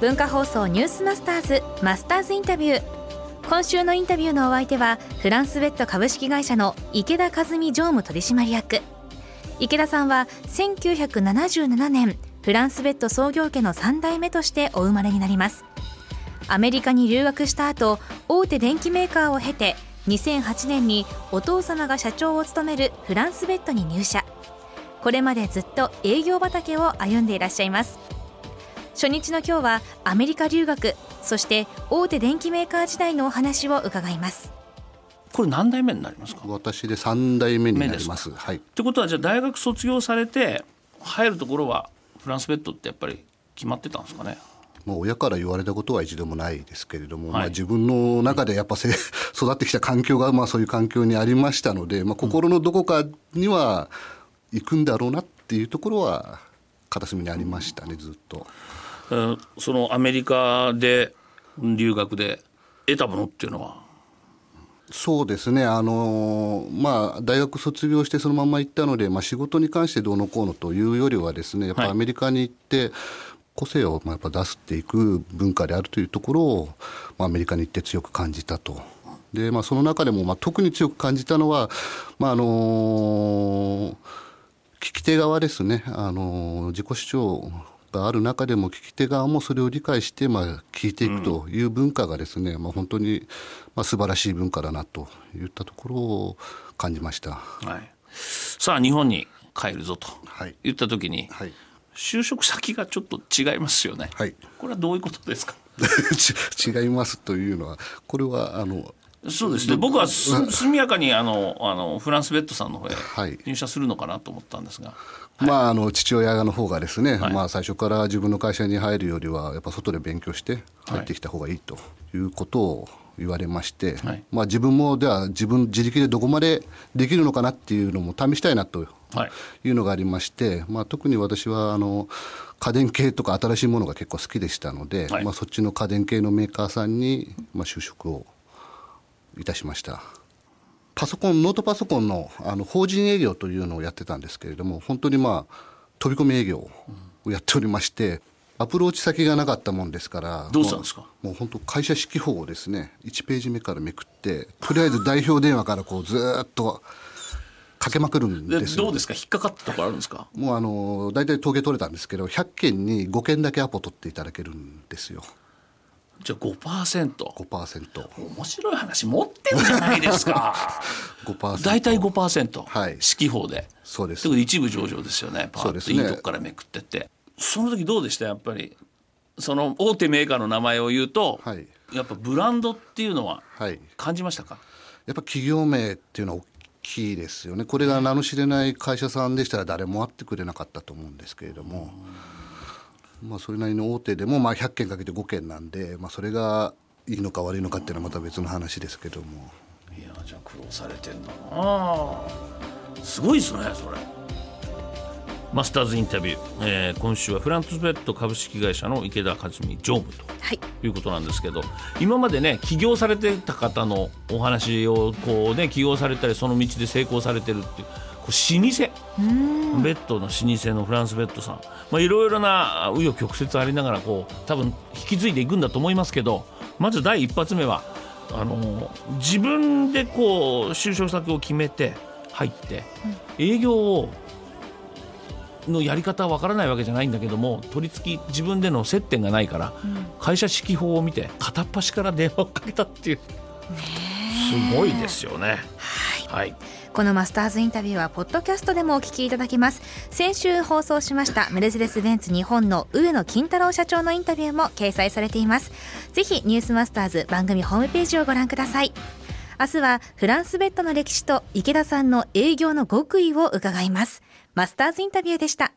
文化放送ニュースマスターズマスターズインタビュー。今週のインタビューのお相手はフランスベッド株式会社の池田和美常務取締役。池田さんは1977年フランスベッド創業家の3代目としてお生まれになります。アメリカに留学した後大手電機メーカーを経て2008年にお父様が社長を務めるフランスベッドに入社。これまでずっと営業畑を歩んでいらっしゃいます。初日の今日はアメリカ留学そして大手電機メーカー時代のお話を伺います。これ何代目になりますか？私で3代目になります。はい。ってことはじゃあ大学卒業されて入るところはフランスベッドってやっぱり決まってたんですかね？まあ、親から言われたことは一度もないですけれども、はい、まあ、自分の中でやっぱせ 育ってきた環境がまあそういう環境にありましたので、まあ、心のどこかには行くんだろうなっていうところは片隅にありましたねずっと。そのアメリカで留学で得たものっていうのは？そうですね、あのまあ、大学卒業してそのまま行ったので、まあ、仕事に関してどうのこうのというよりはですねやっぱアメリカに行って、個性をまあやっぱ出していく文化であるというところを、まあ、アメリカに行って強く感じたと。でまあ、その中でもまあ特に強く感じたのは、まああのー、聞き手側ですね、あのー、自己主張がある中でも聞き手側もそれを理解して、まあ、聞いていくという文化がですね、うん、まあ、本当に、まあ、素晴らしい文化だなといったところを感じました、はい、さあ日本に帰るぞと言った時に、はい、就職先がちょっと違いますよね、はい、これはどういうことですか？違いますというのはこれはあのそうですね。僕は速やかにあのあのフランスベッドさんの方へ入社するのかなと思ったんですが、はい、まああの父親の方がですね、はい、まあ最初から自分の会社に入るよりはやっぱ外で勉強して入ってきた方がいいということを言われまして、はい、まあ自分もでは自分自力でどこまでできるのかなっていうのも試したいなというのがありまして、まあ特に私はあの家電系とか新しいものが結構好きでしたので、まあそっちの家電系のメーカーさんにまあ就職をいたしました。パソコンノートパソコンのあの法人営業というのをやってたんですけれども本当にまあ飛び込み営業をやっておりまして、アプローチ先がなかったもんですからどうしたんですか？もう本当会社指揮法をですね1ページ目からめくってとりあえず代表電話からこうずっとかけまくるんですどうですか？引っかかったところあるんですか？もうあの大体統計取れたんですけど100件に5件だけアポ取っていただけるんですよじゃあ 5%? 5%面白い話持ってるじゃないですか。5%大体5%、はい、指揮法で。そうです。一部上場ですよね。パーッといいとこからめくってって。その時どうでした？やっぱりその大手メーカーの名前を言うと、はい、やっぱブランドっていうのは感じましたか、はい、やっぱ企業名っていうのは大きいですよね。これが名の知れない会社さんでしたら誰も会ってくれなかったと思うんですけれども。まあ、それなりの大手でもまあ100件かけて5件なんで、まあ、それがいいのか悪いのかっていうのはまた別の話ですけども。いやじゃあ苦労されてんだなすごいですねそれ。マスターズインタビュー、えー、今週はフランスベッド株式会社の池田和美常務と、はい、いうことなんですけど今までね起業されてた方のお話をこうね起業されたりその道で成功されてるっていう老舗。ベッドの老舗のフランスベッドさん。まあいろいろな紆余曲折ありながらこう多分引き継いでいくんだと思いますけどまず第一発目はあの自分でこう就職先を決めて入って、営業をのやり方はわからないわけじゃないんだけども取り付き自分での接点がないから、会社指揮法を見て片っ端から電話をかけたっていう。すごいですよね。はい、はい。このマスターズインタビューはポッドキャストでもお聞きいただけます。先週放送しましたメルセデス・ベンツ日本の上野金太郎社長のインタビューも掲載されています。ぜひニュースマスターズ番組ホームページをご覧ください明日はフランスベッドの歴史と池田さんの営業の極意を伺います。マスターズインタビューでした。